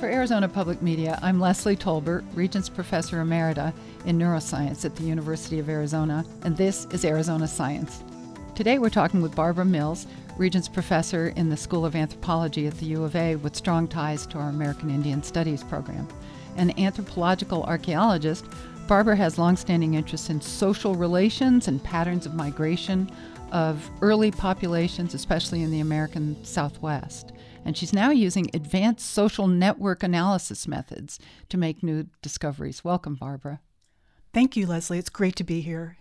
For Arizona Public Media, I'm Leslie Tolbert, Regents Professor Emerita in Neuroscience at the University of Arizona, and this is Arizona Science. Today we're talking with Barbara Mills, Regents Professor in the School of Anthropology at the U of A with strong ties to our American Indian Studies program. An anthropological archaeologist, Barbara has longstanding interests in social relations and patterns of migration of early populations, especially in the American Southwest and she's now using advanced social network analysis methods to make new discoveries. Welcome, Barbara. Thank you, Leslie. It's great to be here.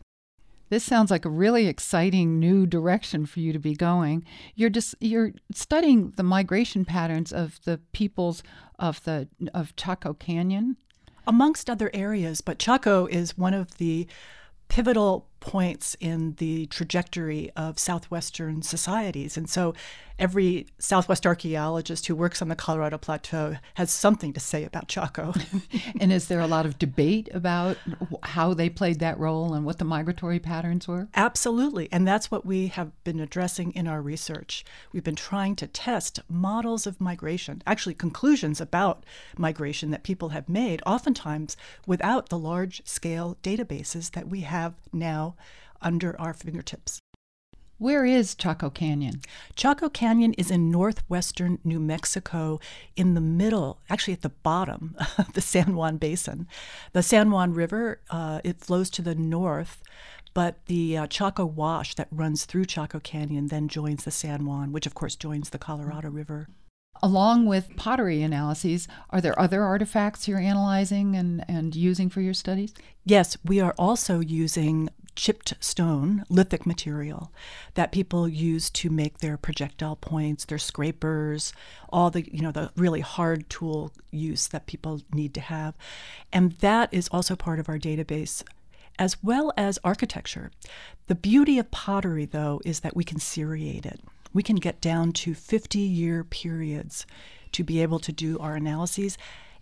This sounds like a really exciting new direction for you to be going. You're just you're studying the migration patterns of the peoples of the of Chaco Canyon, amongst other areas. But Chaco is one of the pivotal points in the trajectory of southwestern societies. And so every Southwest archaeologist who works on the Colorado Plateau has something to say about Chaco. and is there a lot of debate about how they played that role and what the migratory patterns were? Absolutely. And that's what we have been addressing in our research. We've been trying to test models of migration, actually, conclusions about migration that people have made, oftentimes without the large scale databases that we have now under our fingertips. Where is Chaco Canyon? Chaco Canyon is in northwestern New Mexico, in the middle, actually at the bottom of the San Juan Basin. The San Juan River, uh, it flows to the north, but the uh, Chaco Wash that runs through Chaco Canyon then joins the San Juan, which of course joins the Colorado River. Along with pottery analyses, are there other artifacts you're analyzing and, and using for your studies? Yes, we are also using chipped stone, lithic material that people use to make their projectile points, their scrapers, all the you know the really hard tool use that people need to have. And that is also part of our database as well as architecture. The beauty of pottery though is that we can seriate it. We can get down to 50 year periods to be able to do our analyses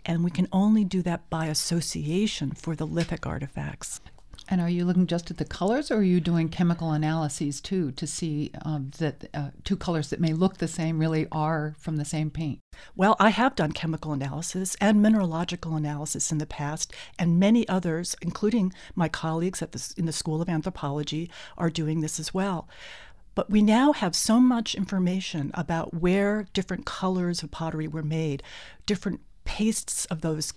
and we can only do that by association for the lithic artifacts. And are you looking just at the colors, or are you doing chemical analyses too to see um, that uh, two colors that may look the same really are from the same paint? Well, I have done chemical analysis and mineralogical analysis in the past, and many others, including my colleagues at the, in the School of Anthropology, are doing this as well. But we now have so much information about where different colors of pottery were made, different pastes of those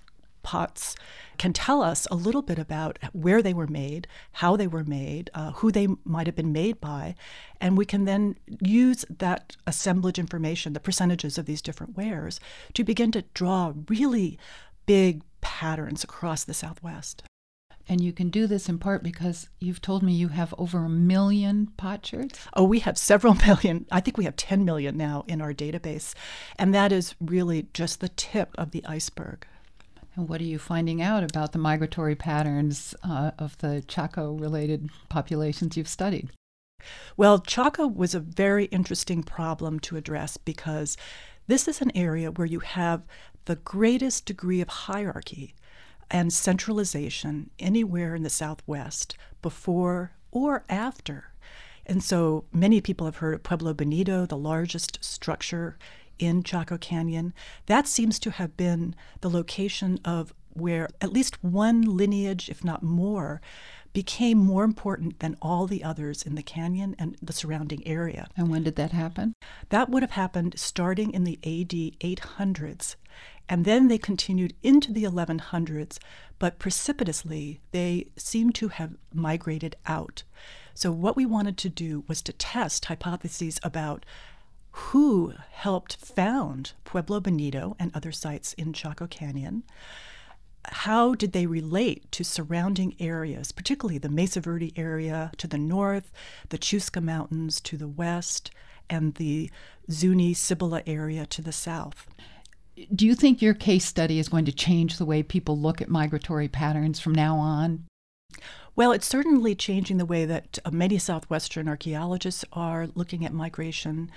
pots can tell us a little bit about where they were made, how they were made, uh, who they might have been made by, and we can then use that assemblage information, the percentages of these different wares, to begin to draw really big patterns across the Southwest. And you can do this in part because you've told me you have over a million pot potsherds. Oh, we have several million. I think we have 10 million now in our database. And that is really just the tip of the iceberg. And what are you finding out about the migratory patterns uh, of the Chaco related populations you've studied? Well, Chaco was a very interesting problem to address because this is an area where you have the greatest degree of hierarchy and centralization anywhere in the Southwest before or after. And so many people have heard of Pueblo Bonito, the largest structure in Chaco Canyon. That seems to have been the location of where at least one lineage, if not more, became more important than all the others in the canyon and the surrounding area. And when did that happen? That would have happened starting in the AD 800s. And then they continued into the 1100s, but precipitously they seem to have migrated out. So, what we wanted to do was to test hypotheses about who helped found Pueblo Bonito and other sites in Chaco Canyon. How did they relate to surrounding areas, particularly the Mesa Verde area to the north, the Chuska Mountains to the west, and the Zuni Cibola area to the south? Do you think your case study is going to change the way people look at migratory patterns from now on? Well, it's certainly changing the way that uh, many Southwestern archaeologists are looking at migration.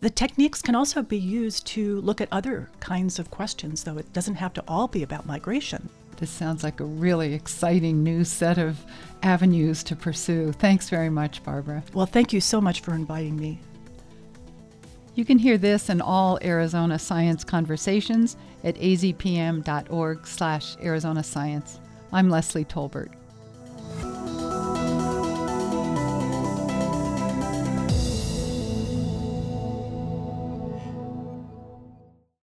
The techniques can also be used to look at other kinds of questions, though it doesn't have to all be about migration. This sounds like a really exciting new set of avenues to pursue. Thanks very much, Barbara. Well, thank you so much for inviting me. You can hear this and all Arizona Science conversations at azpm.org slash Arizona Science. I'm Leslie Tolbert.